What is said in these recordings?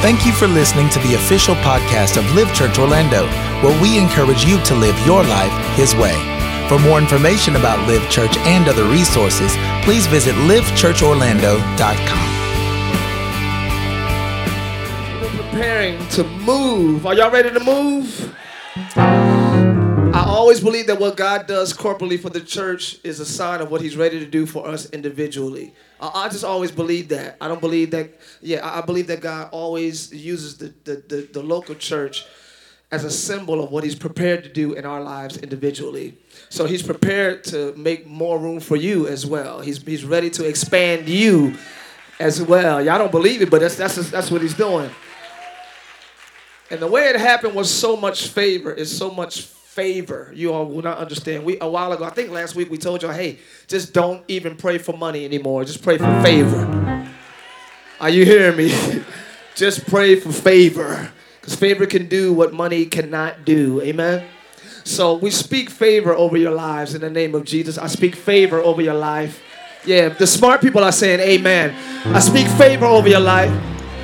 Thank you for listening to the official podcast of Live Church Orlando, where we encourage you to live your life His way. For more information about Live Church and other resources, please visit livechurchorlando.com. We're preparing to move. Are y'all ready to move? Always believe that what God does corporately for the church is a sign of what He's ready to do for us individually. I, I just always believe that. I don't believe that, yeah, I, I believe that God always uses the, the, the, the local church as a symbol of what He's prepared to do in our lives individually. So He's prepared to make more room for you as well. He's, he's ready to expand you as well. Y'all don't believe it, but that's, that's, that's what He's doing. And the way it happened was so much favor. It's so much favor. You all will not understand. We a while ago, I think last week we told y'all, hey, just don't even pray for money anymore. Just pray for favor. Are you hearing me? just pray for favor. Because favor can do what money cannot do. Amen. So we speak favor over your lives in the name of Jesus. I speak favor over your life. Yeah, the smart people are saying amen. I speak favor over your life.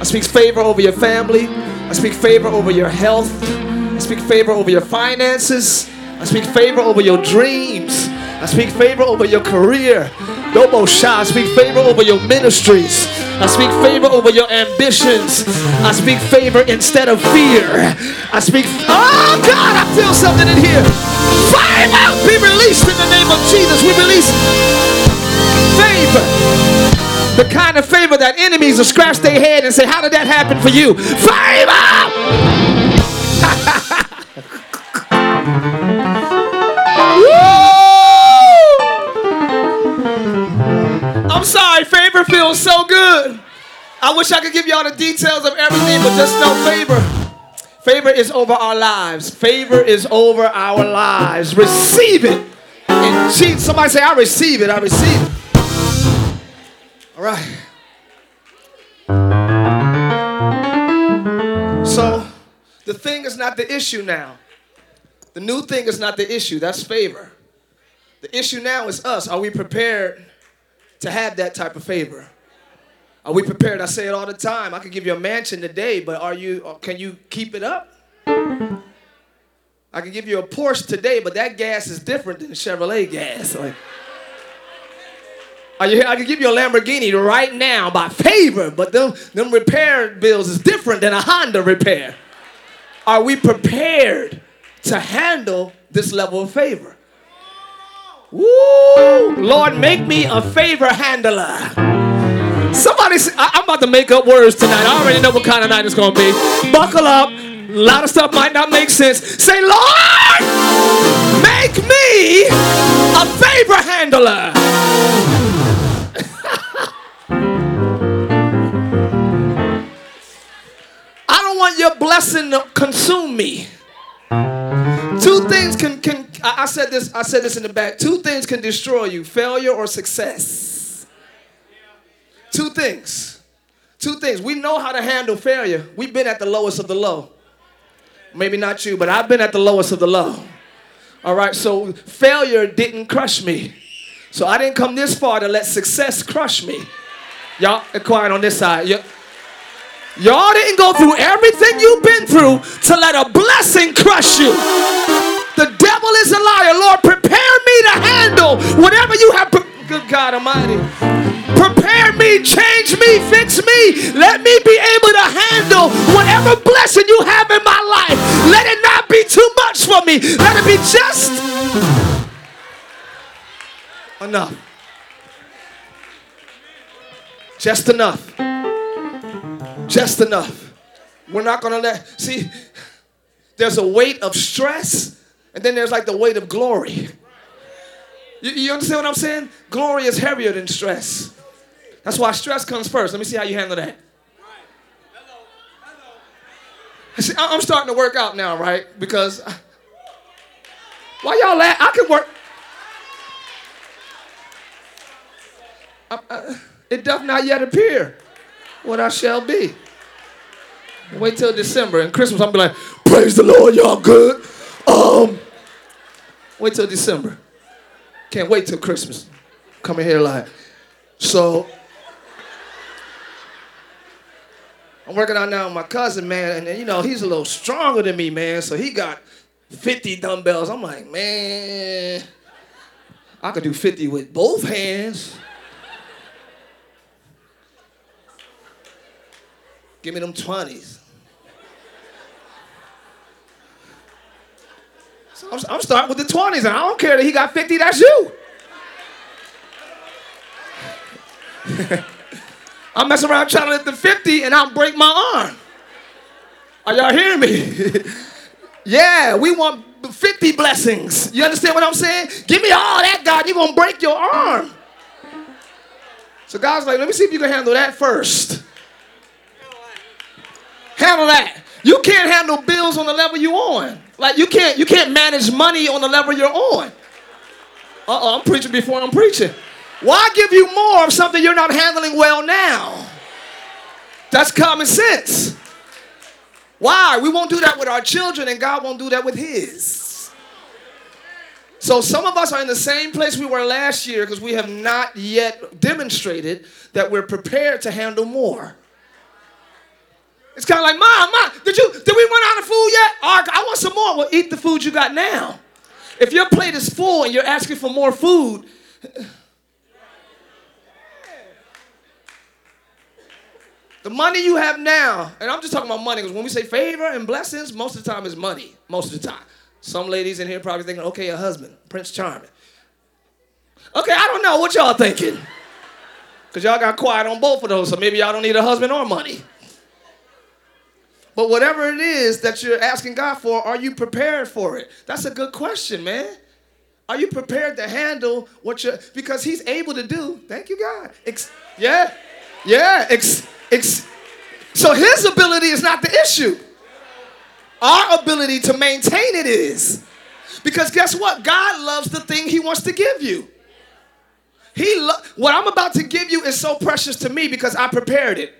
I speak favor over your family. I speak favor over your health. I speak favor over your finances. I speak favor over your dreams. I speak favor over your career. Dobo Shah. I speak favor over your ministries. I speak favor over your ambitions. I speak favor instead of fear. I speak, oh God, I feel something in here. Fire out, be released in the name of Jesus. We release favor. The kind of favor that enemies will scratch their head and say, How did that happen for you? Favor! Feels so good. I wish I could give y'all the details of everything, but just know favor. Favor is over our lives. Favor is over our lives. Receive it. And Jesus, somebody say, I receive it. I receive it. All right. So the thing is not the issue now. The new thing is not the issue. That's favor. The issue now is us. Are we prepared to have that type of favor? Are we prepared? I say it all the time. I could give you a mansion today, but are you? uh, Can you keep it up? I can give you a Porsche today, but that gas is different than Chevrolet gas. Like, you, I can give you a Lamborghini right now by favor, but them, them repair bills is different than a Honda repair. Are we prepared to handle this level of favor? Woo! Lord, make me a favor handler. Somebody, I, am about to make up words tonight. I already know what kind of night it's gonna be. Buckle up. A lot of stuff might not make sense. Say, Lord, make me a favor handler. I don't want your blessing to consume me. Two things can can I I said this I said this in the back. Two things can destroy you: failure or success. Two things. Two things. We know how to handle failure. We've been at the lowest of the low. Maybe not you, but I've been at the lowest of the low. All right, so failure didn't crush me. So I didn't come this far to let success crush me. Y'all, are quiet on this side. Y- Y'all didn't go through everything you've been through to let a blessing crush you. The devil is a liar. Lord, prepare me to handle whatever you have. Pre- Good God Almighty. Prepare me, change me, fix me. Let me be able to handle whatever blessing you have in my life. Let it not be too much for me. Let it be just enough. Just enough. Just enough. We're not gonna let, see, there's a weight of stress, and then there's like the weight of glory. You, you understand what I'm saying? Glory is heavier than stress. That's why stress comes first. Let me see how you handle that. See, I- I'm starting to work out now, right? Because why y'all laugh? I could work. I- I- it doth not yet appear what I shall be. Wait till December and Christmas. I'm be like, praise the Lord, y'all good. Um, wait till December. Can't wait till Christmas. Coming here like, so I'm working out now with my cousin, man, and you know, he's a little stronger than me, man. So he got 50 dumbbells. I'm like, man, I could do 50 with both hands. Give me them 20s. I'm, I'm starting with the 20s, and I don't care that he got 50, that's you. I'm messing around trying to lift the 50 and I'll break my arm. Are y'all hearing me? yeah, we want 50 blessings. You understand what I'm saying? Give me all that, God. You're going to break your arm. So God's like, let me see if you can handle that first. Handle that. You can't handle bills on the level you're on. Like you can't you can't manage money on the level you're on. Uh-oh, I'm preaching before I'm preaching. Why give you more of something you're not handling well now? That's common sense. Why? We won't do that with our children, and God won't do that with His. So some of us are in the same place we were last year because we have not yet demonstrated that we're prepared to handle more. It's kind of like, Mom, Mom, did you did we run out of food yet? Right, I want some more. Well, eat the food you got now. If your plate is full and you're asking for more food, The money you have now, and I'm just talking about money because when we say favor and blessings, most of the time it's money. Most of the time. Some ladies in here probably thinking, okay, a husband, Prince Charming. Okay, I don't know what y'all thinking. Because y'all got quiet on both of those, so maybe y'all don't need a husband or money. But whatever it is that you're asking God for, are you prepared for it? That's a good question, man. Are you prepared to handle what you're, because He's able to do, thank you, God. Ex- yeah, yeah, ex- ex- so His ability is not the issue. Our ability to maintain it is. Because guess what? God loves the thing He wants to give you. He lo- what I'm about to give you is so precious to me because I prepared it.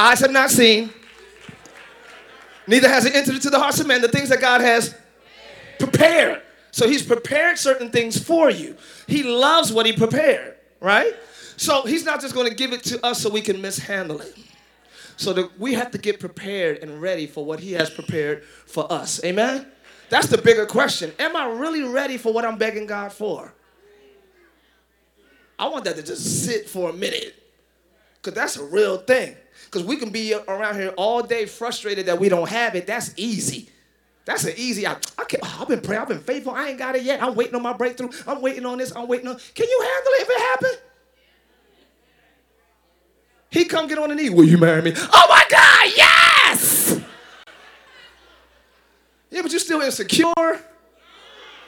Eyes have not seen, neither has it entered into the hearts of men the things that God has prepared. So he's prepared certain things for you. He loves what he prepared, right? So he's not just going to give it to us so we can mishandle it. So that we have to get prepared and ready for what he has prepared for us. Amen? That's the bigger question. Am I really ready for what I'm begging God for? I want that to just sit for a minute. Because that's a real thing. Because we can be around here all day frustrated that we don't have it. That's easy. That's an easy. I, I can, oh, I've been praying. I've been faithful. I ain't got it yet. I'm waiting on my breakthrough. I'm waiting on this. I'm waiting on. Can you handle it if it happen? He come get on the knee. Will you marry me? Oh my God, yes. Yeah, but you still insecure.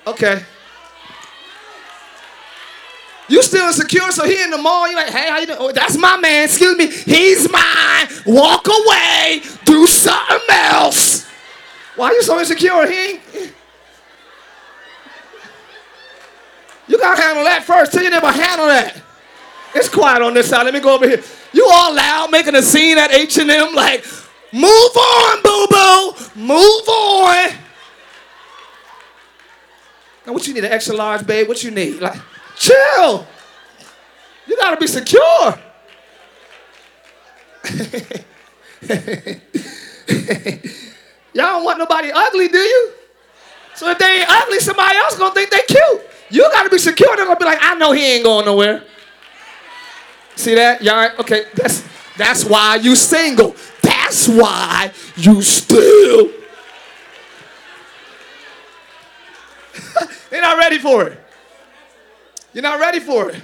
Okay. You still insecure, so he in the mall, you like, hey, how you doing? Oh, that's my man, excuse me. He's mine. Walk away. Do something else. Why are you so insecure? He. You gotta handle that first. Tell your neighbor, handle that. It's quiet on this side. Let me go over here. You all loud making a scene at H&M like, move on, boo-boo. Move on. Now what you need, an extra large, babe? What you need? Like, chill. You gotta be secure. Y'all don't want nobody ugly, do you? So if they ain't ugly, somebody else gonna think they cute. You gotta be secure. They're gonna be like, I know he ain't going nowhere. See that? Y'all okay, that's that's why you single. That's why you still. They're not ready for it. You're not ready for it.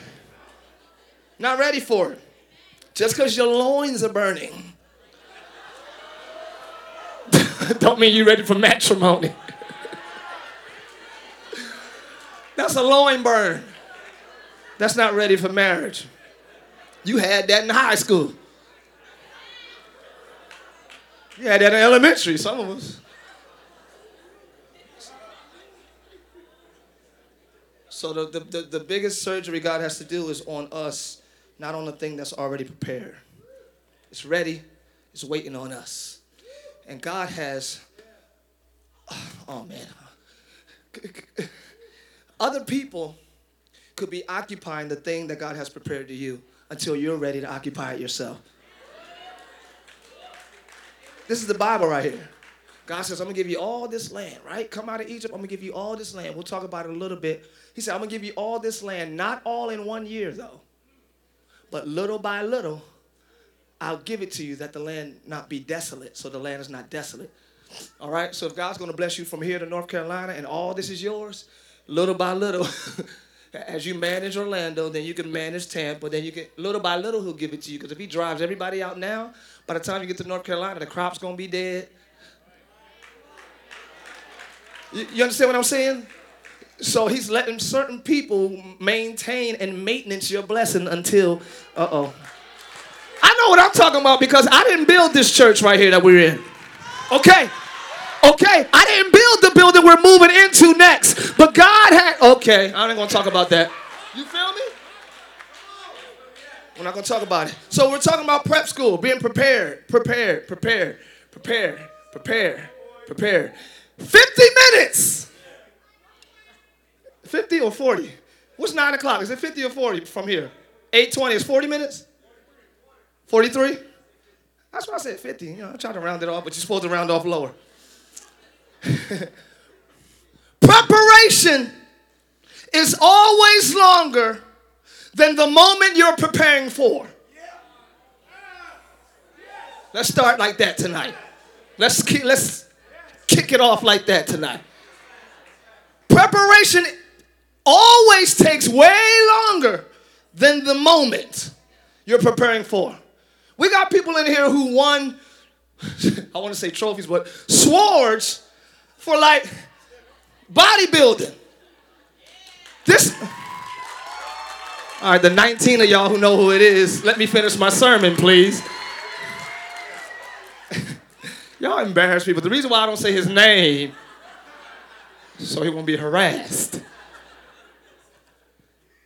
Not ready for it. Just because your loins are burning don't mean you're ready for matrimony. That's a loin burn. That's not ready for marriage. You had that in high school. You had that in elementary, some of us. So the, the, the, biggest surgery God has to do is on us, not on the thing that's already prepared. It's ready, it's waiting on us. And God has, oh, oh man, other people could be occupying the thing that God has prepared to you until you're ready to occupy it yourself. This is the Bible right here. God says, I'm gonna give you all this land, right? Come out of Egypt, I'm gonna give you all this land. We'll talk about it a little bit. He said, I'm gonna give you all this land, not all in one year though, but little by little, I'll give it to you that the land not be desolate, so the land is not desolate. All right, so if God's gonna bless you from here to North Carolina and all this is yours, little by little, as you manage Orlando, then you can manage Tampa, then you can, little by little, he'll give it to you. Because if he drives everybody out now, by the time you get to North Carolina, the crop's gonna be dead, you, understand what I'm saying? So he's letting certain people maintain and maintenance your blessing until, uh oh. I know what I'm talking about because I didn't build this church right here that we're in. Okay. Okay. I didn't build the building we're moving into next. But God had, okay. I ain't to talk about that. You feel me? We're not to talk about it. So we're talking about prep school, being prepared, prepared, prepared, prepared, prepared, prepared. 50 minutes. 50 or 40? What's 9 o'clock? Is it 50 or 40 from here? 820 is 40 minutes? 43? That's why I said 50. You know, I tried to round it off, but you're supposed to round off lower. Preparation is always longer than the moment you're preparing for. Let's start like that tonight. Let's keep, let's kick it off like that tonight. Preparation always takes way longer than the moment you're preparing for. We got people in here who won, I want to say trophies, but swords for like bodybuilding. This. All right, the 19 of y'all who know who it is, let me finish my sermon, please. Y'all embarrass people. The reason why I don't say his name, so he won't be harassed.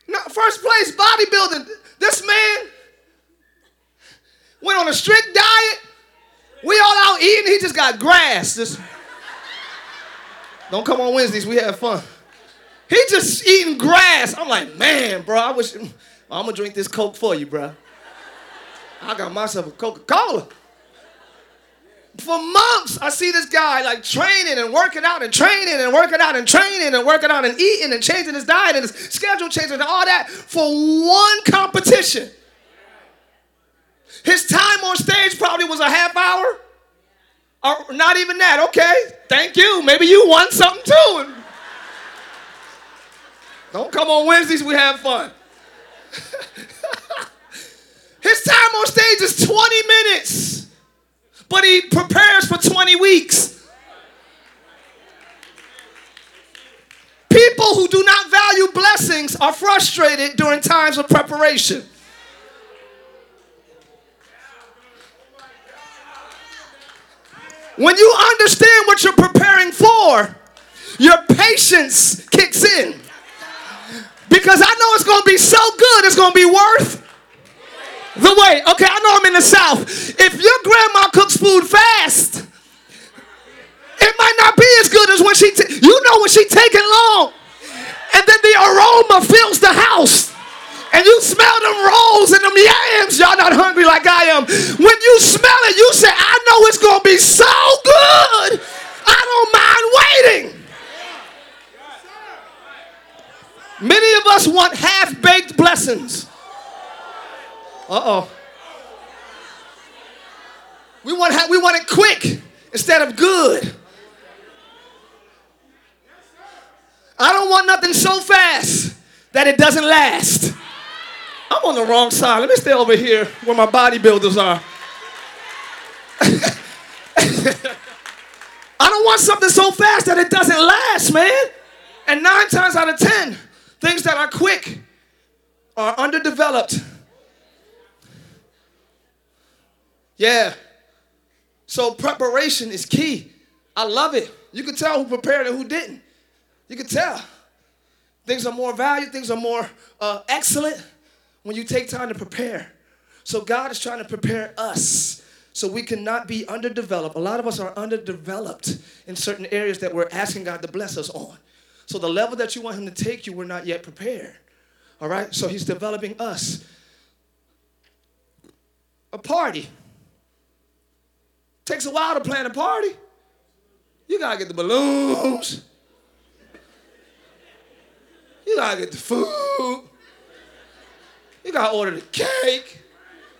No, first place, bodybuilding. This man went on a strict diet. We all out eating. He just got grass. Just don't come on Wednesdays. We have fun. He just eating grass. I'm like, man, bro. I wish I'm gonna drink this Coke for you, bro. I got myself a Coca Cola for months, I see this guy like training and working out and training and working out and training and working out and eating and changing his diet and his schedule changing and all that for one competition. His time on stage probably was a half hour. Or not even that. Okay, thank you. Maybe you won something too. Don't come on Wednesdays, we have fun. His time on stage is 20 minutes but he prepares for 20 weeks. People who do not value blessings are frustrated during times of preparation. When you understand what you're preparing for, your patience kicks in. Because I know it's going to be so good, it's going to be worth the way. Okay, I know I'm in the South. If your grandma cooks food fast, it might not be as good as when she, t- you know, when she taking long. And then the aroma fills the house. And you smell them rolls and them yams. Y'all not hungry like I am. When you smell it, you say, I know it's going to be so good. I don't mind waiting. Many of us want half baked blessings. Uh oh. We want, we want it quick instead of good. I don't want nothing so fast that it doesn't last. I'm on the wrong side. Let me stay over here where my bodybuilders are. I don't want something so fast that it doesn't last, man. And nine times out of ten, things that are quick are underdeveloped Yeah. So preparation is key. I love it. You can tell who prepared and who didn't. You can tell. Things are more valued, things are more uh, excellent when you take time to prepare. So God is trying to prepare us so we cannot be underdeveloped. A lot of us are underdeveloped in certain areas that we're asking God to bless us on. So the level that you want Him to take you, we're not yet prepared. All right? So He's developing us. A party Takes a while to plan a party. You gotta get the balloons. You gotta get the food. You gotta order the cake.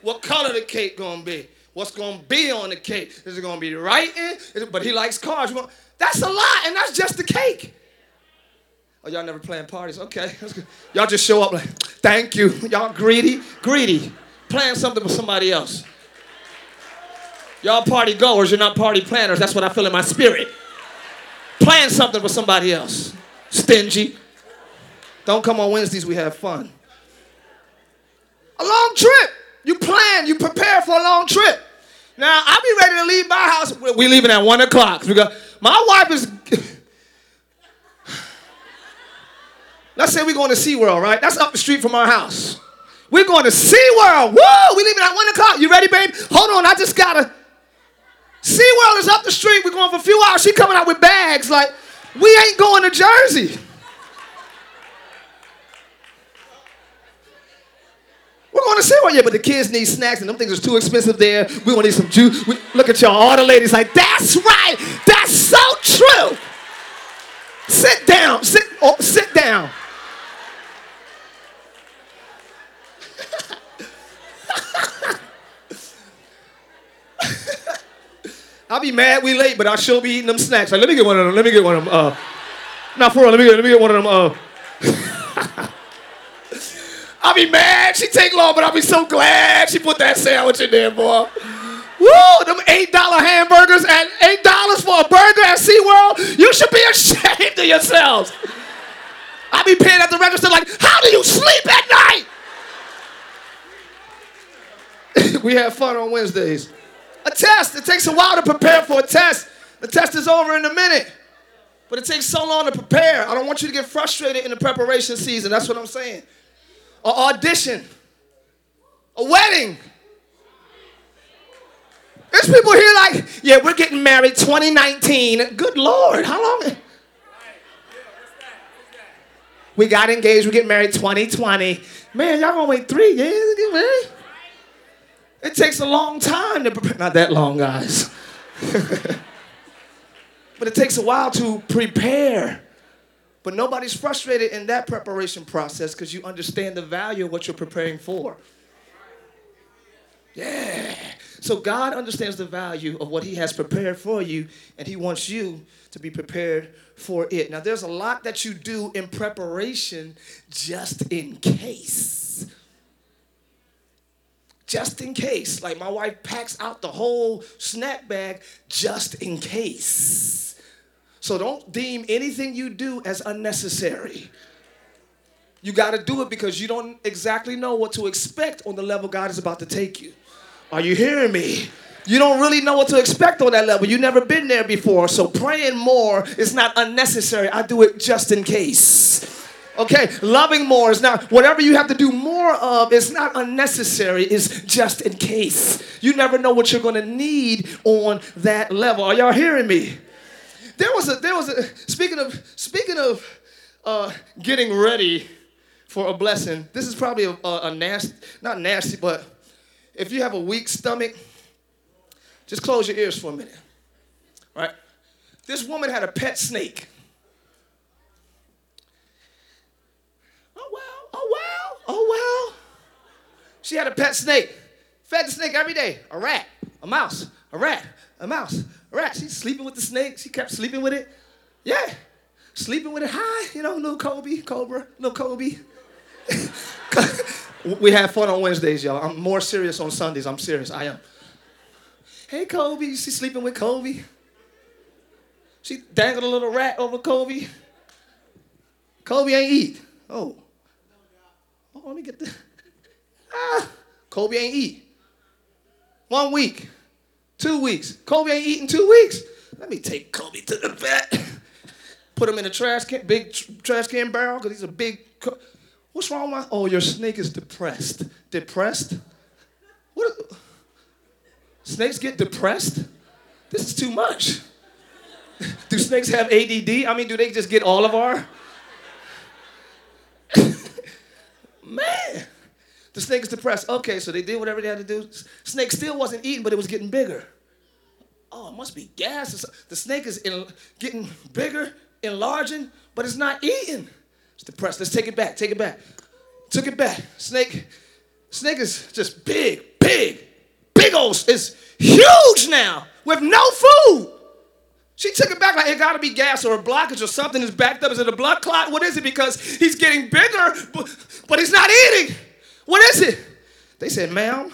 What color the cake gonna be? What's gonna be on the cake? Is it gonna be writing? But he likes cars. That's a lot, and that's just the cake. Oh, y'all never plan parties? Okay, y'all just show up like, thank you. Y'all greedy, greedy. Plan something with somebody else. Y'all party goers, you're not party planners. That's what I feel in my spirit. Plan something for somebody else. Stingy. Don't come on Wednesdays, we have fun. A long trip. You plan, you prepare for a long trip. Now, I'll be ready to leave my house. We're leaving at 1 o'clock. My wife is. Let's say we're going to SeaWorld, right? That's up the street from our house. We're going to SeaWorld. Whoa, we leaving at 1 o'clock. You ready, babe? Hold on, I just got to. SeaWorld is up the street. We're going for a few hours. She coming out with bags like, we ain't going to Jersey. We're going to SeaWorld. Yeah, but the kids need snacks and them things are too expensive there. We're going to need some juice. We, look at y'all. All the ladies like, that's right. That's so true. Sit down. Sit, oh, sit down. I'll be mad we late, but I'll sure be eating them snacks. Like, let me get one of them. Let me get one of them. Uh, not for real. Let me get. Let me get one of them. Uh. I'll be mad. She take long, but I'll be so glad she put that sandwich in there, boy. Woo! Them eight dollar hamburgers and eight dollars for a burger at SeaWorld. You should be ashamed of yourselves. I'll be paying at the register like, how do you sleep at night? we have fun on Wednesdays. A test. It takes a while to prepare for a test. The test is over in a minute. But it takes so long to prepare. I don't want you to get frustrated in the preparation season. That's what I'm saying. An audition. A wedding. There's people here like, yeah, we're getting married 2019. Good Lord, how long? We got engaged, we get married 2020. Man, y'all gonna wait three years to get married? It takes a long time to prepare. Not that long, guys. but it takes a while to prepare. But nobody's frustrated in that preparation process because you understand the value of what you're preparing for. Yeah. So God understands the value of what He has prepared for you, and He wants you to be prepared for it. Now, there's a lot that you do in preparation just in case. Just in case. Like my wife packs out the whole snack bag just in case. So don't deem anything you do as unnecessary. You got to do it because you don't exactly know what to expect on the level God is about to take you. Are you hearing me? You don't really know what to expect on that level. You've never been there before. So praying more is not unnecessary. I do it just in case. Okay, loving more is not, whatever you have to do more of is not unnecessary, it's just in case. You never know what you're gonna need on that level. Are y'all hearing me? There was a, there was a, speaking of, speaking of uh, getting ready for a blessing, this is probably a, a, a nasty, not nasty, but if you have a weak stomach, just close your ears for a minute. Right? This woman had a pet snake. Oh well, oh well, oh well. She had a pet snake. Fed the snake every day. A rat, a mouse, a rat, a mouse, a rat. She's sleeping with the snake. She kept sleeping with it. Yeah. Sleeping with it high, you know, little Kobe, Cobra, little Kobe. we have fun on Wednesdays, y'all. I'm more serious on Sundays. I'm serious. I am. Hey, Kobe. She's sleeping with Kobe. She dangled a little rat over Kobe. Kobe ain't eat. Oh. Oh, let me get the. Ah. Kobe ain't eat. One week. Two weeks. Kobe ain't eating two weeks. Let me take Kobe to the vet. Put him in a trash can, big tr- trash can barrel, because he's a big. Co- What's wrong with my? Oh, your snake is depressed. Depressed? What? Snakes get depressed? This is too much. do snakes have ADD? I mean, do they just get all of our? Man, the snake is depressed. Okay, so they did whatever they had to do. Snake still wasn't eating, but it was getting bigger. oh, it must be gas. The snake is in, getting bigger, enlarging, but it's not eating. It's depressed. Let's take it back. Take it back. Took it back. Snake, snake is just big, big, big old. Is huge now with no food. She took it back like it got to be gas or a blockage or something is backed up. Is it a blood clot? What is it? Because he's getting bigger, but, but he's not eating. What is it? They said, ma'am,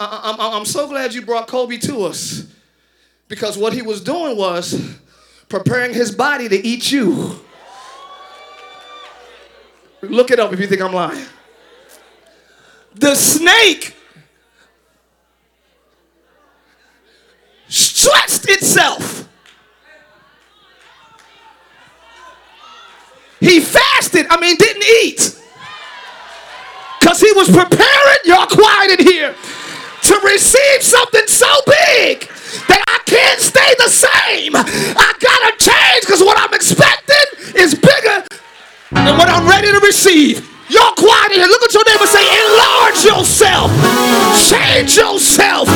I, I, I'm so glad you brought Kobe to us because what he was doing was preparing his body to eat you. Look it up if you think I'm lying. The snake stretched itself. He fasted, I mean, didn't eat. Because he was preparing, y'all quiet in here, to receive something so big that I can't stay the same. I gotta change because what I'm expecting is bigger than what I'm ready to receive. Y'all quiet in here. Look at your neighbor say, enlarge yourself. Change yourself.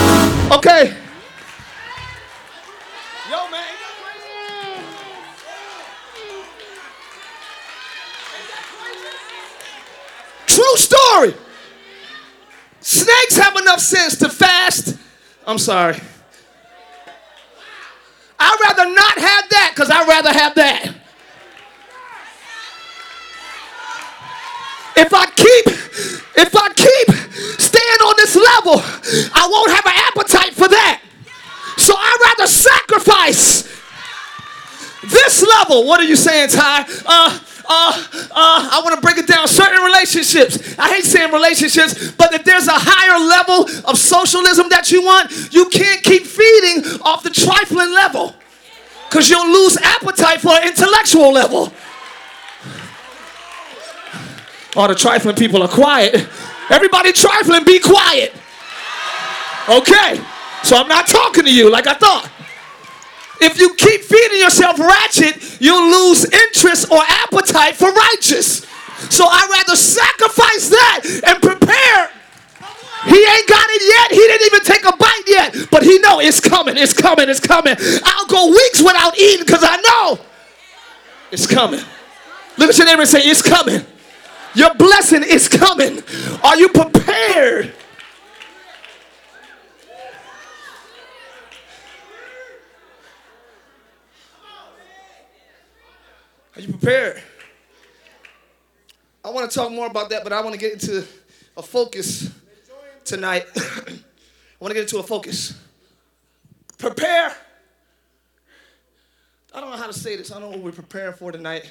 Okay. True story. Snakes have enough sense to fast. I'm sorry. I'd rather not have that because I'd rather have that. If I keep, if I keep staying on this level, I won't have an appetite for that. So I'd rather sacrifice this level. What are you saying, Tye? Uh, uh, uh, I want to break it down. Certain relationships. I hate saying relationships, but if there's a higher level of socialism that you want, you can't keep feeding off the trifling level because you'll lose appetite for an intellectual level. All the trifling people are quiet. Everybody trifling, be quiet. Okay, so I'm not talking to you like I thought. If you keep feeding yourself ratchet, you'll lose interest or appetite for righteous. So I'd rather sacrifice that and prepare. He ain't got it yet. He didn't even take a bite yet. But he know it's coming, it's coming, it's coming. I'll go weeks without eating because I know it's coming. Look at your neighbor and say, it's coming. Your blessing is coming. Are you prepared? Are you prepared? I want to talk more about that, but I want to get into a focus tonight. I want to get into a focus. Prepare. I don't know how to say this. I don't know what we're preparing for tonight.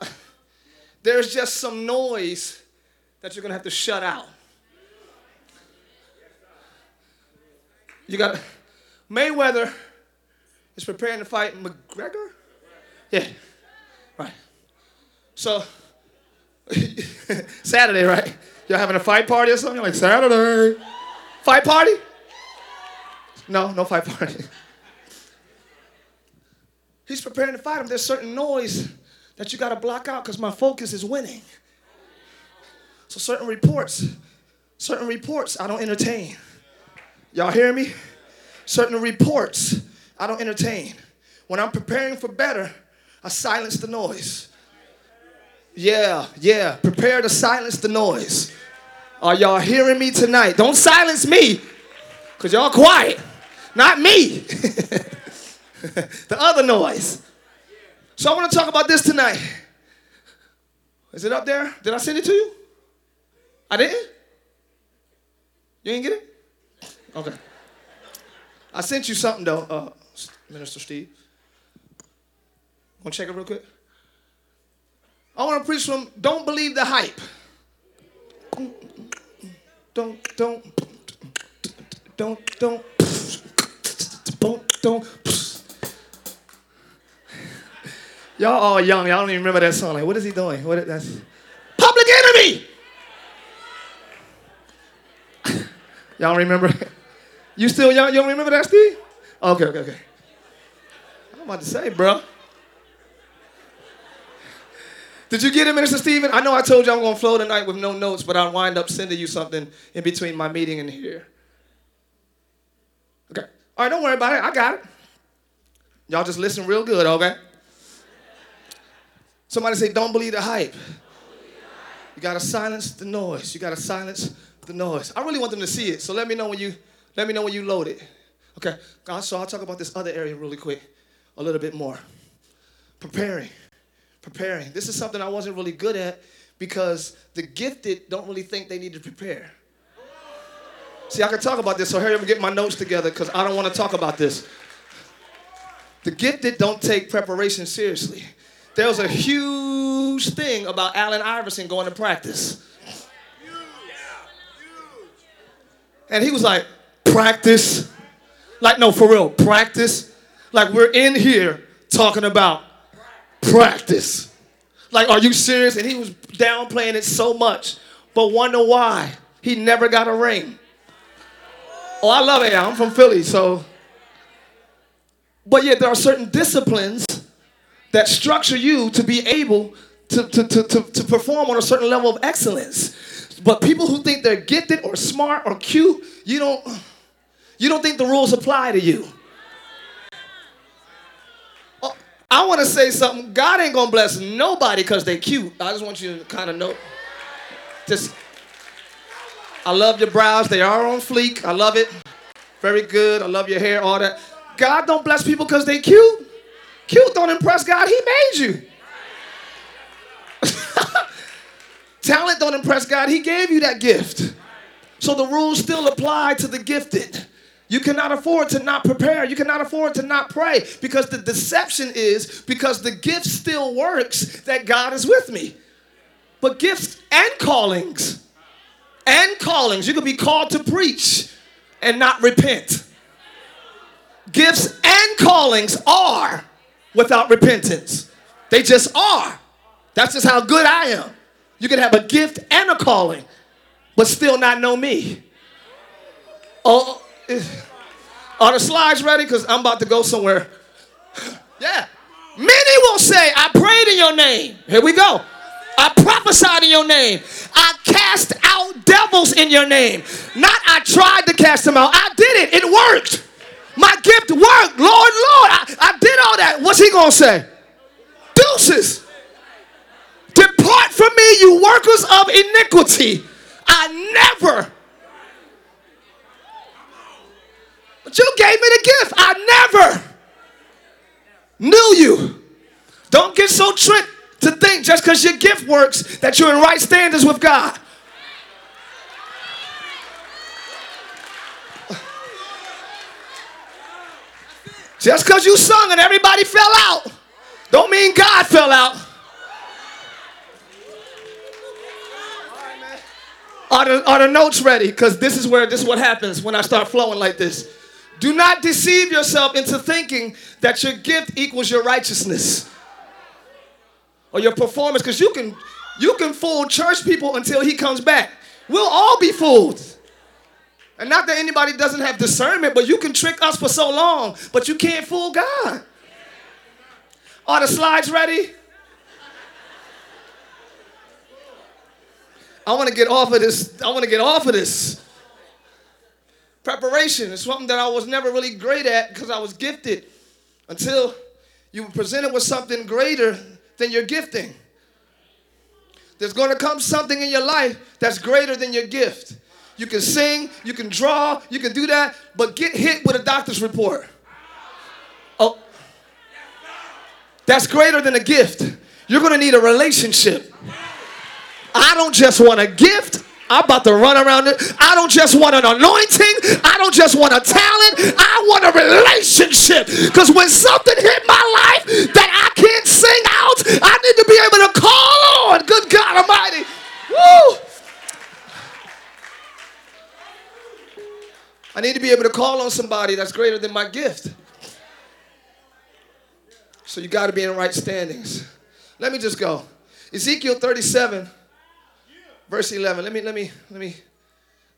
There's just some noise that you're going to have to shut out. You got Mayweather is preparing to fight McGregor. Yeah. Right. So, Saturday, right? Y'all having a fight party or something? You're like, Saturday. Fight party? No, no fight party. He's preparing to fight him. There's certain noise that you got to block out because my focus is winning. So, certain reports, certain reports I don't entertain. Y'all hear me? Certain reports I don't entertain. When I'm preparing for better, I silence the noise. Yeah, yeah. Prepare to silence the noise. Are y'all hearing me tonight? Don't silence me, because y'all quiet. Not me. the other noise. So I want to talk about this tonight. Is it up there? Did I send it to you? I didn't? You didn't get it? Okay. I sent you something though, uh, Minister Steve. Want to check it real quick? I want to preach from don't believe the hype. Don't, don't, don't, don't, don't, don't. Y'all all young. Y'all don't even remember that song. Like, what is he doing? What is that's Public Enemy. Y'all remember? You still young? You don't remember that, Steve? Okay, okay, okay. I'm about to say, bro. Did you get it, Minister Stephen? I know I told you I'm going to flow tonight with no notes, but I'll wind up sending you something in between my meeting and here. Okay. All right, don't worry about it. I got it. Y'all just listen real good, okay? Somebody say, don't believe the hype. You gotta silence the noise. You gotta silence the noise. I really want them to see it, so let me know when you let me know when you load it. Okay, God, so I'll talk about this other area really quick, a little bit more. Preparing. Preparing. This is something I wasn't really good at because the gifted don't really think they need to prepare. See, I can talk about this, so hurry up and get my notes together because I don't want to talk about this. The gifted don't take preparation seriously. There was a huge thing about Allen Iverson going to practice. And he was like, practice. Like, no, for real, practice. Like, we're in here talking about practice. Like, are you serious? And he was downplaying it so much, but wonder why he never got a ring. Oh, I love it. I'm from Philly, so. But yet, there are certain disciplines that structure you to be able to, to, to, to, to perform on a certain level of excellence. But people who think they're gifted or smart or cute, you don't, you don't think the rules apply to you. Oh, I want to say something. God ain't gonna bless nobody because they cute. I just want you to kind of know. Just, I love your brows. They are on fleek. I love it. Very good. I love your hair. All that. God don't bless people because they cute. Cute don't impress God. He made you. Talent don't impress God. He gave you that gift. So the rules still apply to the gifted. You cannot afford to not prepare. You cannot afford to not pray because the deception is because the gift still works that God is with me. But gifts and callings, and callings, you could be called to preach and not repent. Gifts and callings are without repentance. They just are. That's just how good I am. You can have a gift and a calling, but still not know me. Oh, are the slides ready? Because I'm about to go somewhere. Yeah. Many will say, I prayed in your name. Here we go. I prophesied in your name. I cast out devils in your name. Not I tried to cast them out. I did it. It worked. My gift worked. Lord, Lord, I, I did all that. What's he going to say? Deuces. Depart from me, you workers of iniquity. I never. You gave me the gift. I never knew you. Don't get so tricked to think just because your gift works that you're in right standards with God. Just because you sung and everybody fell out, don't mean God fell out. Are the, are the notes ready? Because this is where this is what happens when I start flowing like this. Do not deceive yourself into thinking that your gift equals your righteousness or your performance, because you can you can fool church people until he comes back. We'll all be fooled. And not that anybody doesn't have discernment, but you can trick us for so long, but you can't fool God. Are the slides ready? I want to get off of this. I want to get off of this. Preparation is something that I was never really great at because I was gifted until you were presented with something greater than your gifting. There's going to come something in your life that's greater than your gift. You can sing, you can draw, you can do that, but get hit with a doctor's report. Oh, that's greater than a gift. You're going to need a relationship. I don't just want a gift. I'm about to run around. I don't just want an anointing. I don't just want a talent. I want a relationship. Because when something hit my life that I can't sing out, I need to be able to call on. Good God Almighty. Woo! I need to be able to call on somebody that's greater than my gift. So you got to be in right standings. Let me just go. Ezekiel 37, verse 11. Let me, let me, let me,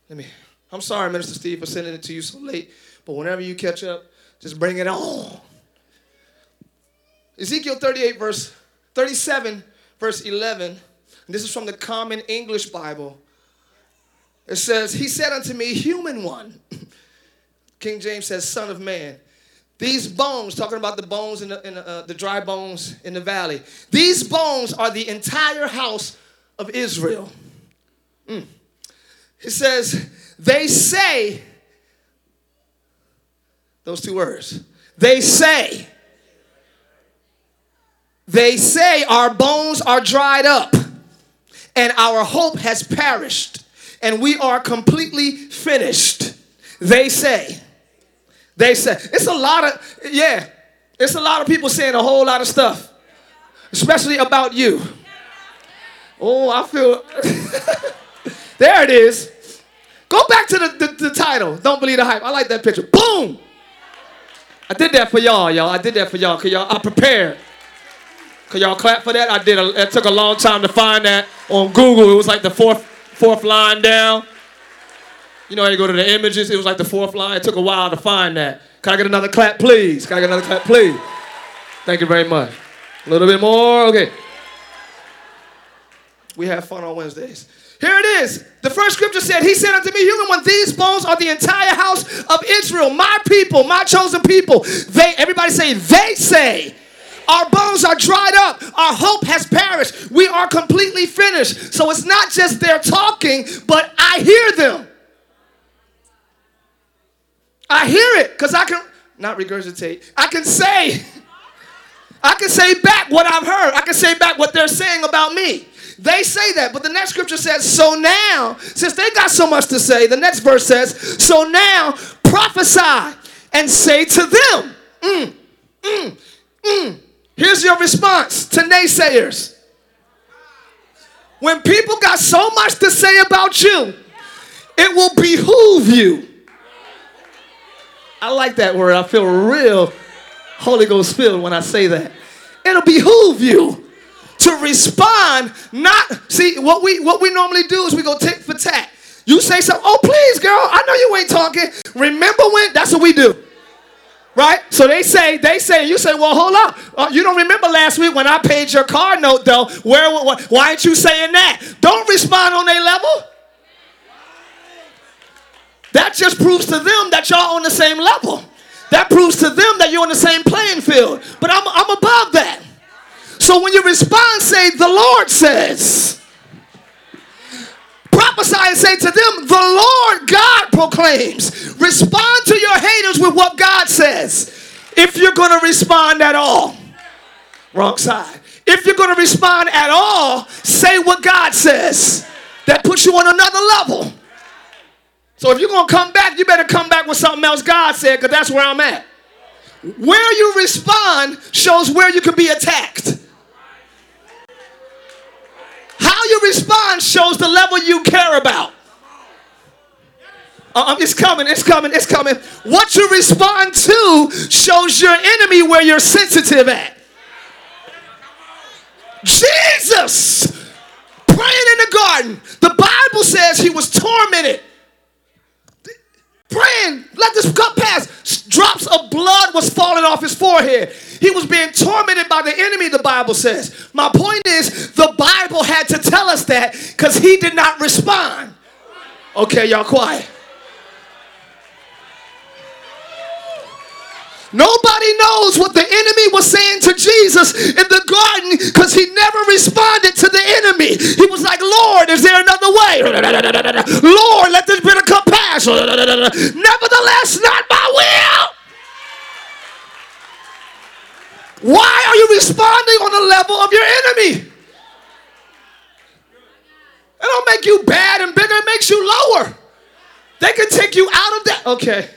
let me. I'm sorry, Minister Steve, for sending it to you so late, but whenever you catch up, just bring it on. Ezekiel 38, verse 37, verse 11. this is from the Common English Bible. It says, He said unto me, Human one. King James says, Son of Man. These bones, talking about the bones in the, in the, uh, the dry bones in the valley, these bones are the entire house of Israel. Mm. He says, they say, those two words, they say, they say our bones are dried up and our hope has perished and we are completely finished. They say, they say, it's a lot of, yeah, it's a lot of people saying a whole lot of stuff, especially about you. Oh, I feel, there it is. Go back to the, the, the title, Don't Believe the Hype. I like that picture. Boom! I did that for y'all, y'all. I did that for y'all, because y'all, I prepared. Could y'all clap for that? I did. A, it took a long time to find that on Google. It was like the fourth fourth line down. You know how you go to the images? It was like the fourth line. It took a while to find that. Can I get another clap, please? Can I get another clap, please? Thank you very much. A little bit more. Okay. We have fun on Wednesdays. Here it is. The first scripture said, He said unto me, Human one, these bones are the entire house of Israel, my people, my chosen people. They, everybody say, they say. Our bones are dried up. Our hope has perished. We are completely finished. So it's not just they're talking, but I hear them. I hear it because I can not regurgitate. I can say, I can say back what I've heard. I can say back what they're saying about me. They say that, but the next scripture says, So now, since they got so much to say, the next verse says, So now prophesy and say to them, mm, mm, mm. Here's your response to naysayers. When people got so much to say about you, it will behoove you. I like that word. I feel real Holy Ghost filled when I say that. It'll behoove you to respond, not see what we what we normally do is we go tick for tat. You say something, oh please, girl, I know you ain't talking. Remember when? That's what we do. Right? So they say, they say, you say, well, hold up. Uh, you don't remember last week when I paid your car note, though. Where, why, ain't you saying that? Don't respond on their level. That just proves to them that y'all on the same level. That proves to them that you're on the same playing field. But I'm, I'm above that. So when you respond, say, the Lord says. Prophesy and say to them, the Lord God proclaims. Respond to your haters with what God says. If you're going to respond at all. Wrong side. If you're going to respond at all, say what God says. That puts you on another level. So if you're going to come back, you better come back with something else God said, because that's where I'm at. Where you respond shows where you can be attacked. How you respond shows the level you care about. Uh, it's coming, it's coming, it's coming. What you respond to shows your enemy where you're sensitive at. Jesus praying in the garden. The Bible says he was tormented. Praying, let this cup pass. Drops of blood was falling off his forehead. He was being tormented by the enemy, the Bible says. My point is, the Bible had to tell us that because he did not respond. Okay, y'all quiet. Nobody knows what the enemy was saying to Jesus in the garden because he never responded to the enemy. He was like, Lord, is there another way? Lord, let this bitter cup pass. Nevertheless, not my will. Why are you responding on the level of your enemy? It don't make you bad and bigger, it makes you lower. They can take you out of that. Okay.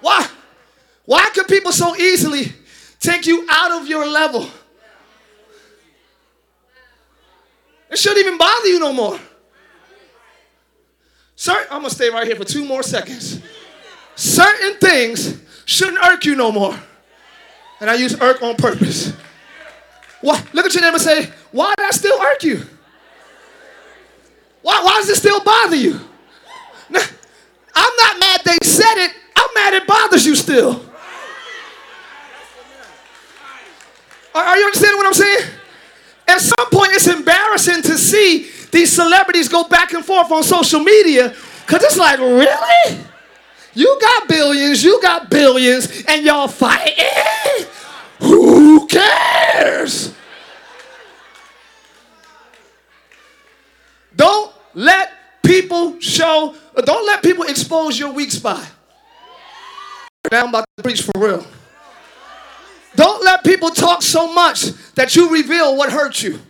Why? Why can people so easily take you out of your level? It shouldn't even bother you no more. Sir, I'm gonna stay right here for two more seconds. Certain things shouldn't irk you no more. And I use irk on purpose. Why? Look at your neighbor and say, why did I still irk you? Why, why does it still bother you? Now, I'm not mad they said it. I'm mad it bothers you still. Are, are you understanding what I'm saying? At some point, it's embarrassing to see these celebrities go back and forth on social media because it's like, really? You got billions, you got billions, and y'all fighting. Who cares? Don't let people show, don't let people expose your weak spot. Now I'm about to preach for real. Don't let people talk so much that you reveal what hurt you.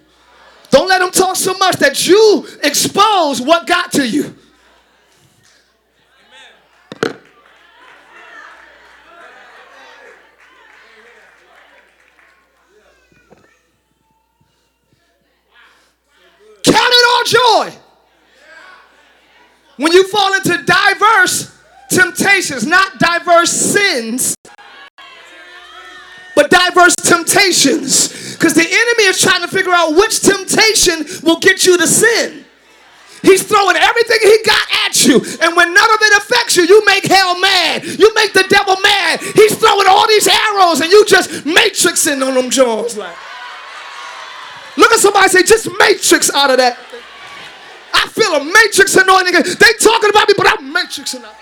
Don't let them talk so much that you expose what got to you. Count it all joy when you fall into diverse temptations, not diverse sins, but diverse temptations. Because the enemy is trying to figure out which temptation will get you to sin. He's throwing everything he got at you. And when none of it affects you, you make hell mad. You make the devil mad. He's throwing all these arrows and you just matrixing on them jaws. Like, look at somebody say, just matrix out of that. Feel a matrix anointing. They talking about me, but I'm matrixing out.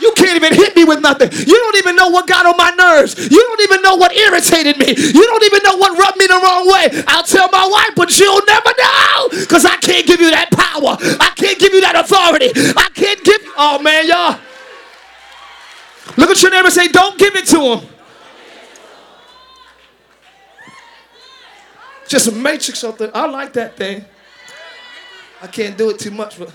You can't even hit me with nothing. You don't even know what got on my nerves. You don't even know what irritated me. You don't even know what rubbed me the wrong way. I'll tell my wife, but you'll never know because I can't give you that power. I can't give you that authority. I can't give. Oh, man, y'all. Look at your neighbor and say, don't give it to him. Just a matrix up there. I like that thing. I can't do it too much, but.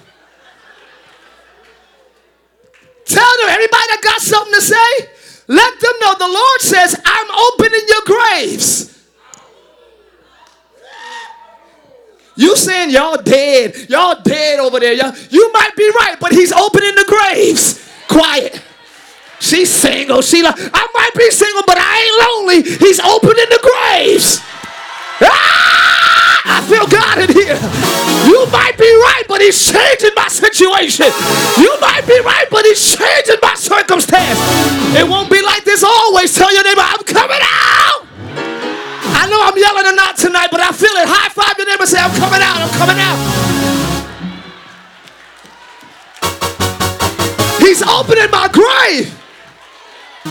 Tell them, everybody that got something to say, let them know the Lord says, I'm opening your graves. You saying y'all dead, y'all dead over there. Y'all, you might be right, but he's opening the graves. Quiet. She's single. She like, I might be single, but I ain't lonely. He's opening the graves. Ah, I feel God in here. You might be right, but He's changing my situation. You might be right, but He's changing my circumstance. It won't be like this always. Tell your neighbor, I'm coming out. I know I'm yelling or not tonight, but I feel it. High five your neighbor, say, I'm coming out, I'm coming out. He's opening my grave.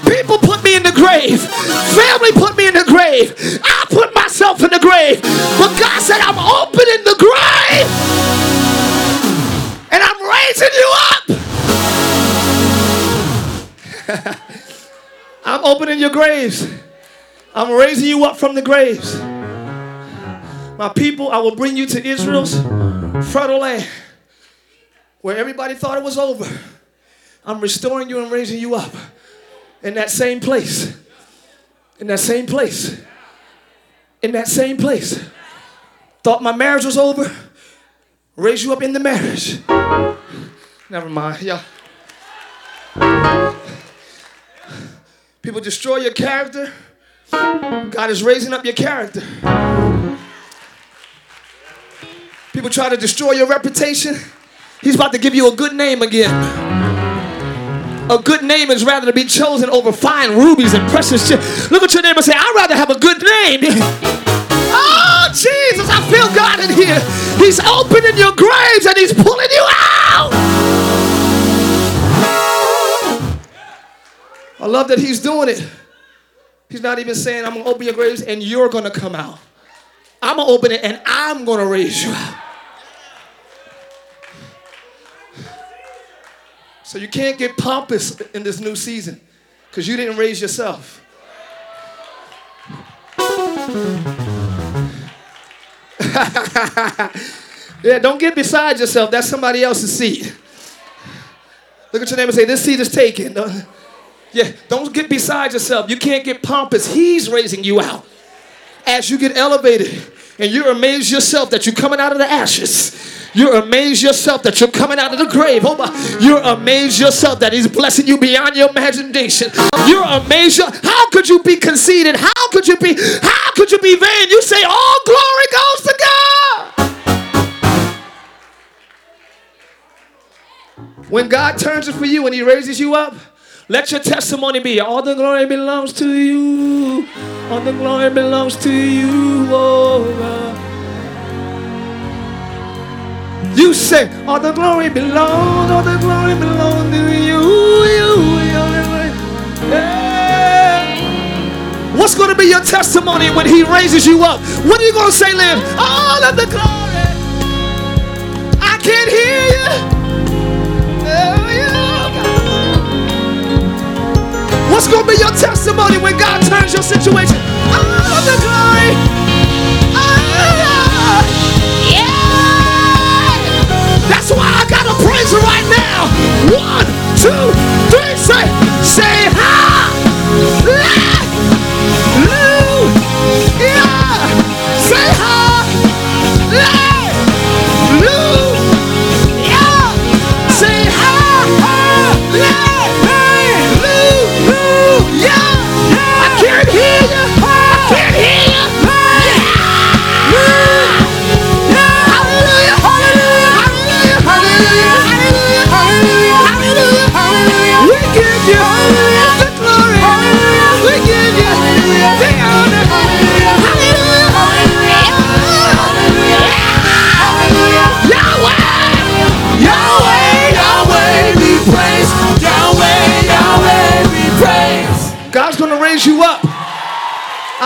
People put me in the grave. Family put me in the grave. I put myself in the grave. But God said, I'm opening the grave. And I'm raising you up. I'm opening your graves. I'm raising you up from the graves. My people, I will bring you to Israel's fertile land where everybody thought it was over. I'm restoring you and raising you up in that same place. In that same place. In that same place. Thought my marriage was over. Raise you up in the marriage. Never mind, y'all. People destroy your character. God is raising up your character. People try to destroy your reputation. He's about to give you a good name again. A good name is rather to be chosen over fine rubies and precious shit. Look at your neighbor and say, I'd rather have a good name. oh, Jesus, I feel God in here. He's opening your graves and he's pulling you out. I love that he's doing it. He's not even saying, I'm going to open your graves and you're going to come out. I'm going to open it and I'm going to raise you out. So you can't get pompous in this new season because you didn't raise yourself. yeah, don't get beside yourself. That's somebody else's seed. Look at your neighbor and say, This seed is taken. Yeah, don't get beside yourself. You can't get pompous. He's raising you out. As you get elevated and you're amazed yourself that you're coming out of the ashes. You're amazed yourself that you're coming out of the grave. Oh. You're amazed yourself that He's blessing you beyond your imagination. You're amazed. How could you be conceited? How could you be? How could you be vain? You say all glory goes to God. When God turns it for you and He raises you up, let your testimony be all the glory belongs to you. All the glory belongs to you, oh God. You say, all the glory belongs, all the glory belongs to you. you, you yeah. What's going to be your testimony when he raises you up? What are you going to say, Liv? All of the glory. I can't hear you. Oh, yeah. What's going to be your testimony when God turns your situation? All of the glory. Praise her right now. One, two, three. Say, say,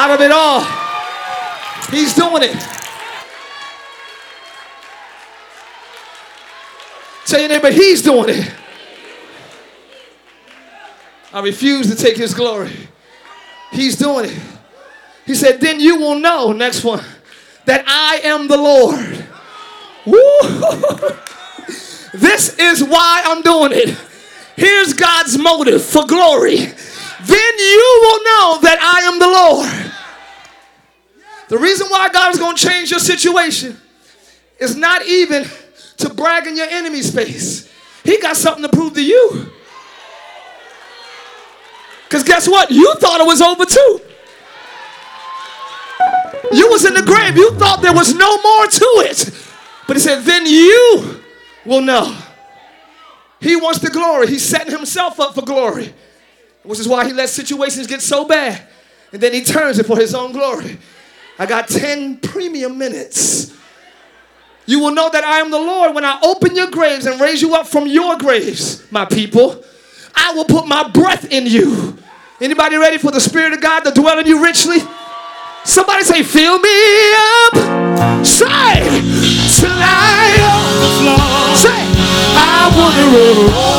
out of it all. He's doing it. Tell your neighbor, he's doing it. I refuse to take his glory. He's doing it. He said, Then you will know, next one, that I am the Lord. Woo! This is why I'm doing it. Here's God's motive for glory. Then you will know that I am the Lord. The reason why God is going to change your situation is not even to brag in your enemy's face. He got something to prove to you. Because guess what? You thought it was over too. You was in the grave. You thought there was no more to it. But he said, then you will know. He wants the glory. He's setting himself up for glory. Which is why he lets situations get so bad. And then he turns it for his own glory. I got 10 premium minutes. You will know that I am the Lord when I open your graves and raise you up from your graves, my people. I will put my breath in you. Anybody ready for the Spirit of God to dwell in you richly? Somebody say, fill me up. Say, till I overflow. Say, I want to roll.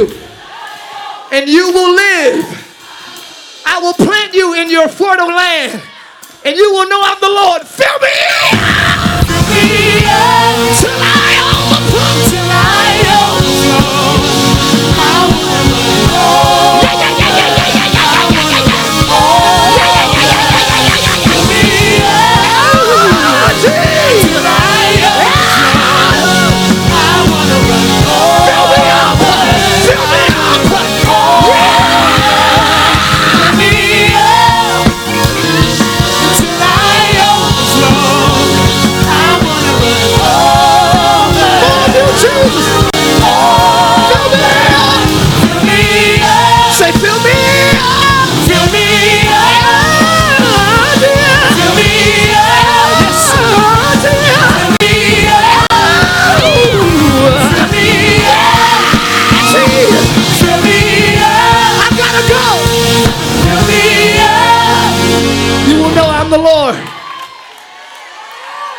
You and you will live. I will plant you in your fertile land, and you will know I'm the Lord. Fill me up.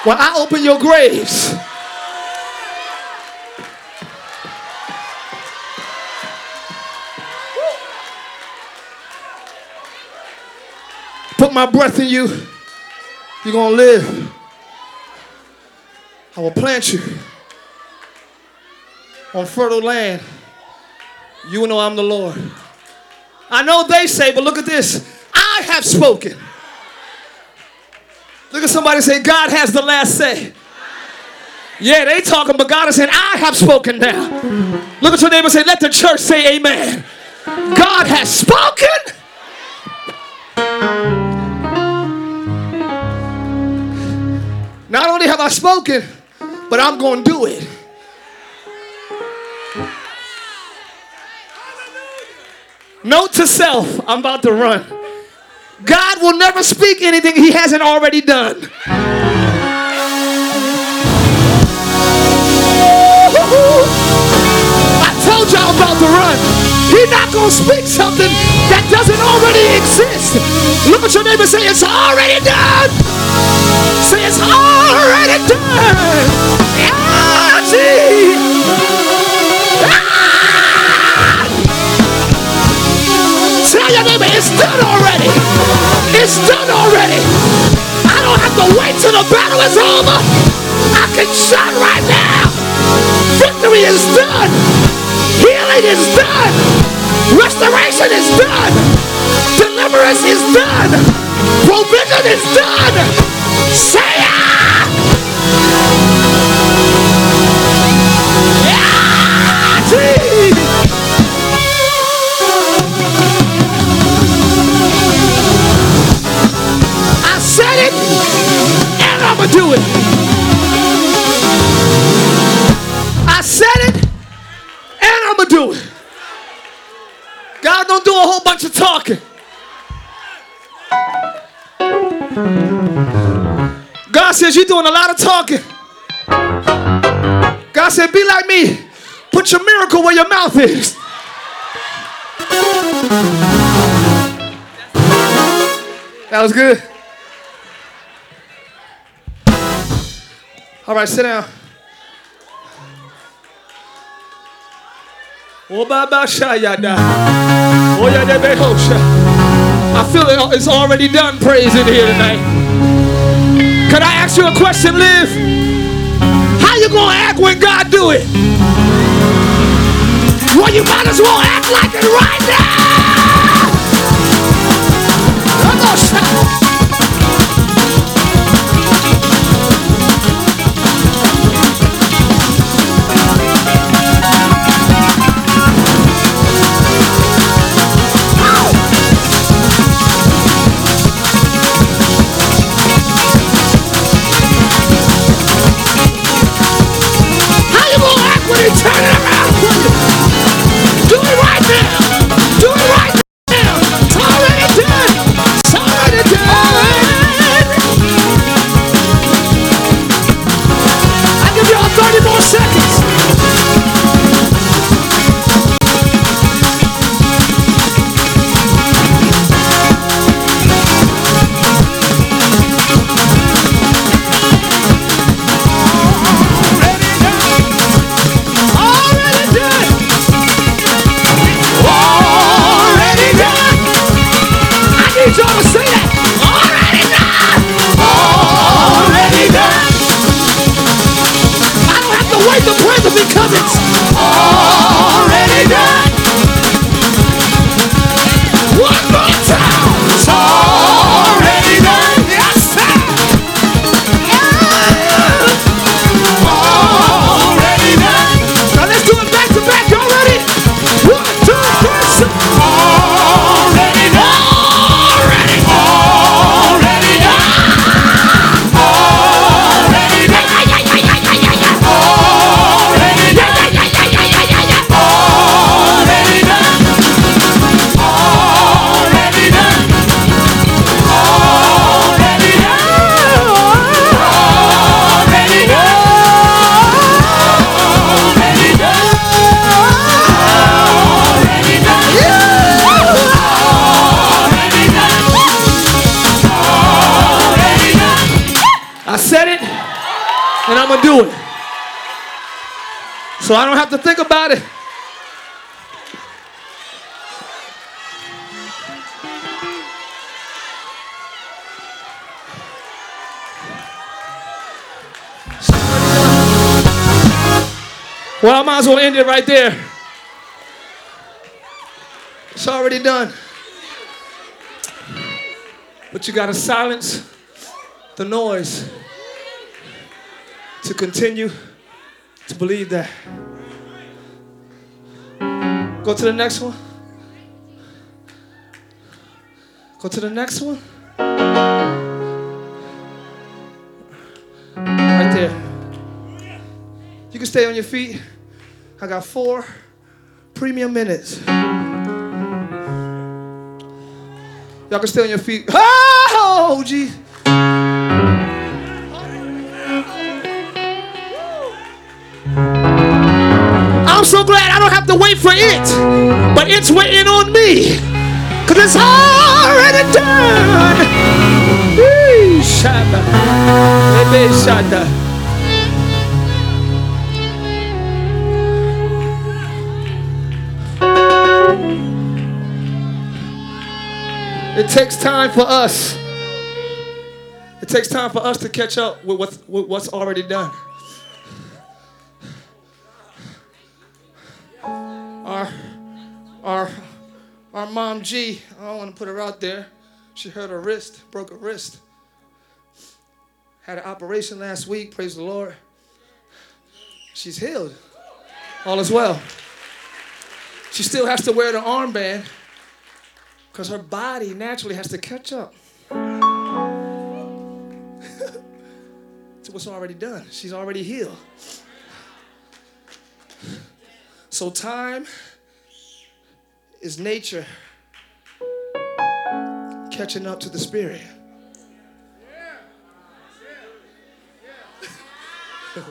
When I open your graves. Put my breath in you. You're going to live. I will plant you on fertile land. You know I'm the Lord. I know they say, but look at this. I have spoken. Look at somebody say, God has the last say. Yeah, they talking, but God is saying, I have spoken now. Look at your neighbor and say, let the church say amen. God has spoken. Not only have I spoken, but I'm going to do it. Note to self, I'm about to run. God will never speak anything he hasn't already done. I told y'all about to run. He's not going to speak something that doesn't already exist. Look at your neighbor say, It's already done. Say, It's already done. Ah, gee. Ah! Tell your neighbor, It's done already. It's done already. I don't have to wait till the battle is over. I can shout right now. Victory is done. Healing is done. Restoration is done. Deliverance is done. Provision is done. Say it. Yeah, said it, and I'ma do it. I said it, and I'ma do it. God don't do a whole bunch of talking. God says you're doing a lot of talking. God said, be like me. Put your miracle where your mouth is. That was good. All right, sit down. I feel it, it's already done praise in here tonight. Can I ask you a question, Liv? How you gonna act when God do it? Well, you might as well act like it right now. So I don't have to think about it. Well, I might as well end it right there. It's already done. But you got to silence the noise to continue to believe that. Go to the next one. Go to the next one. Right there. You can stay on your feet. I got four premium minutes. Y'all can stay on your feet. Oh, gee. I'm so glad I don't have to wait for it, but it's waiting on me. Cause it's already done. It takes time for us. It takes time for us to catch up with what's, with what's already done. Our, our, our mom G, I don't want to put her out there. She hurt her wrist, broke her wrist. Had an operation last week, praise the Lord. She's healed. All is well. She still has to wear the armband because her body naturally has to catch up to what's already done. She's already healed. So, time is nature catching up to the spirit.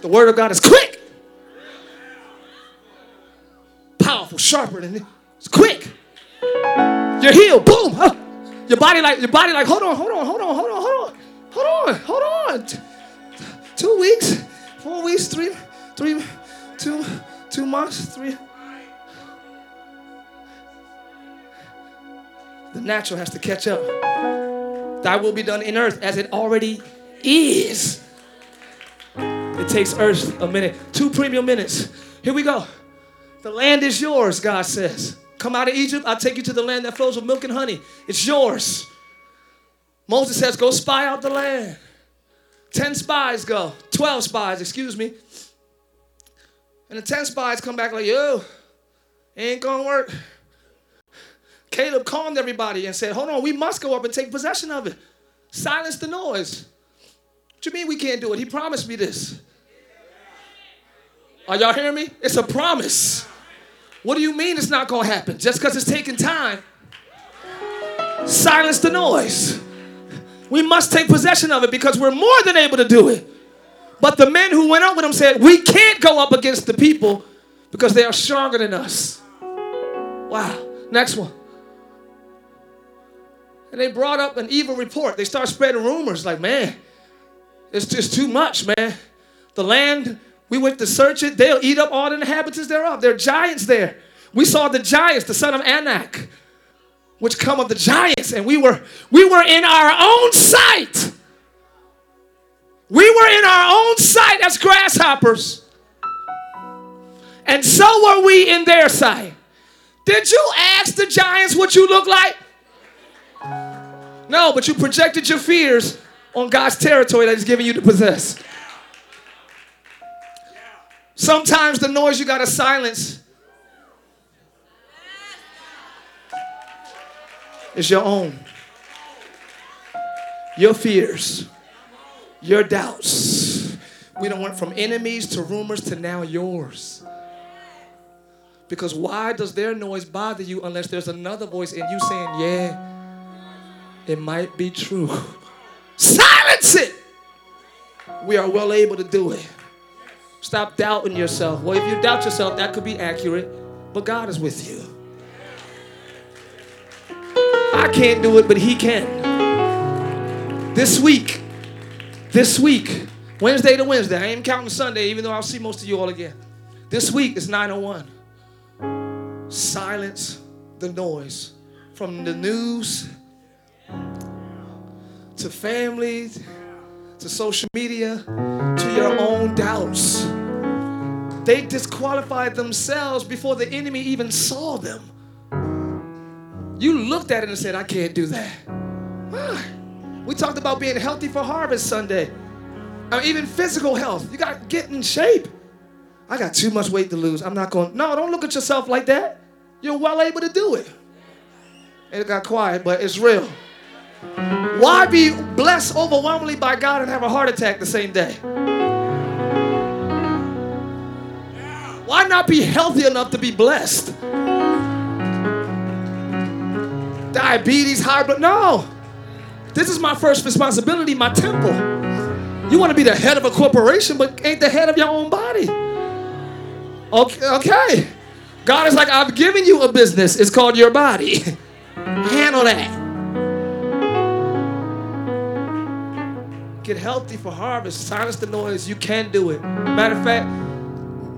the word of God is quick, powerful, sharper than it. It's quick. You're healed. Boom. Huh. Your body like your body like hold on, hold on, hold on, hold on, hold on, hold on, hold on. Two weeks, four weeks, three, three, two, two months, three. The natural has to catch up. Thy will be done in earth as it already is. It takes earth a minute, two premium minutes. Here we go. The land is yours, God says. Come out of Egypt, I'll take you to the land that flows with milk and honey. It's yours. Moses says, Go spy out the land. Ten spies go, 12 spies, excuse me. And the 10 spies come back like, Yo, ain't gonna work. Caleb calmed everybody and said, Hold on, we must go up and take possession of it. Silence the noise. What you mean we can't do it? He promised me this. Are y'all hearing me? It's a promise. What do you mean it's not gonna happen? Just because it's taking time. Silence the noise. We must take possession of it because we're more than able to do it. But the men who went up with him said, We can't go up against the people because they are stronger than us. Wow. Next one. And they brought up an evil report. They start spreading rumors like, man, it's just too much, man. The land, we went to search it. They'll eat up all the inhabitants thereof. There are giants there. We saw the giants, the son of Anak, which come of the giants, and we were we were in our own sight. We were in our own sight as grasshoppers. And so were we in their sight. Did you ask the giants what you look like? No, but you projected your fears on God's territory that He's giving you to possess. Sometimes the noise you got to silence is your own. Your fears, your doubts. We don't went from enemies to rumors to now yours. Because why does their noise bother you unless there's another voice in you saying, yeah, it might be true? Silence it! We are well able to do it. Stop doubting yourself. Well, if you doubt yourself, that could be accurate, but God is with you. I can't do it, but He can. This week, this week, Wednesday to Wednesday, I ain't counting Sunday, even though I'll see most of you all again. This week is 901. Silence the noise from the news to family to social media to your own doubts. They disqualified themselves before the enemy even saw them. You looked at it and said, I can't do that. Why? We talked about being healthy for Harvest Sunday. Or even physical health. You got to get in shape. I got too much weight to lose. I'm not going, no, don't look at yourself like that. You're well able to do it. It got quiet, but it's real. Why be blessed overwhelmingly by God and have a heart attack the same day? Why not be healthy enough to be blessed? Diabetes, high blood. No. This is my first responsibility, my temple. You want to be the head of a corporation, but ain't the head of your own body. Okay. okay. God is like, I've given you a business. It's called your body. Handle that. Get healthy for harvest. Silence the noise. You can do it. Matter of fact,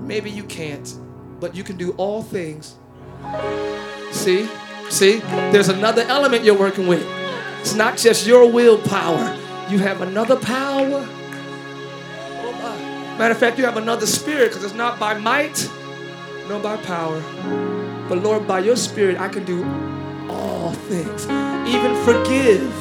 maybe you can't, but you can do all things. See? See? There's another element you're working with. It's not just your willpower. You have another power. Matter of fact, you have another spirit because it's not by might nor by power. But Lord, by your spirit, I can do all things. Even forgive.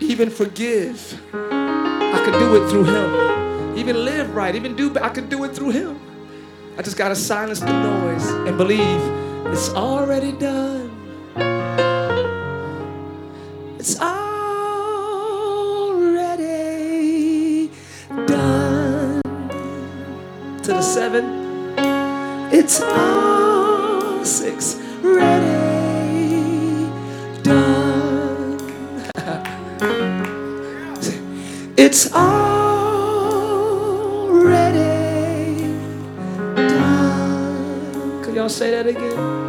Even forgive. I can do it through him. Even live right. Even do, I can do it through him. I just got to silence the noise and believe it's already done. It's already done. To the seven, it's all six ready done. it's already done. Could y'all say that again?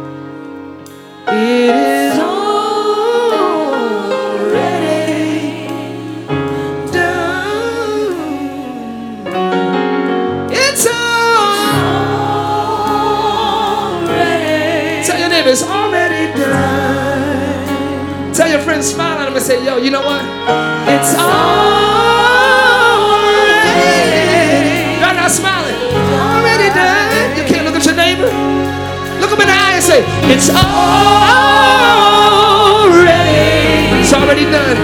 Tell your friend, smile at him and say, Yo, you know what? It's already. Y'all not smiling. Already done. You can't look at your neighbor. Look him in the eye and say, It's already. It's already done.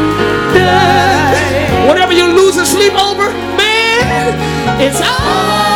Whatever you lose and sleep over, man, it's already.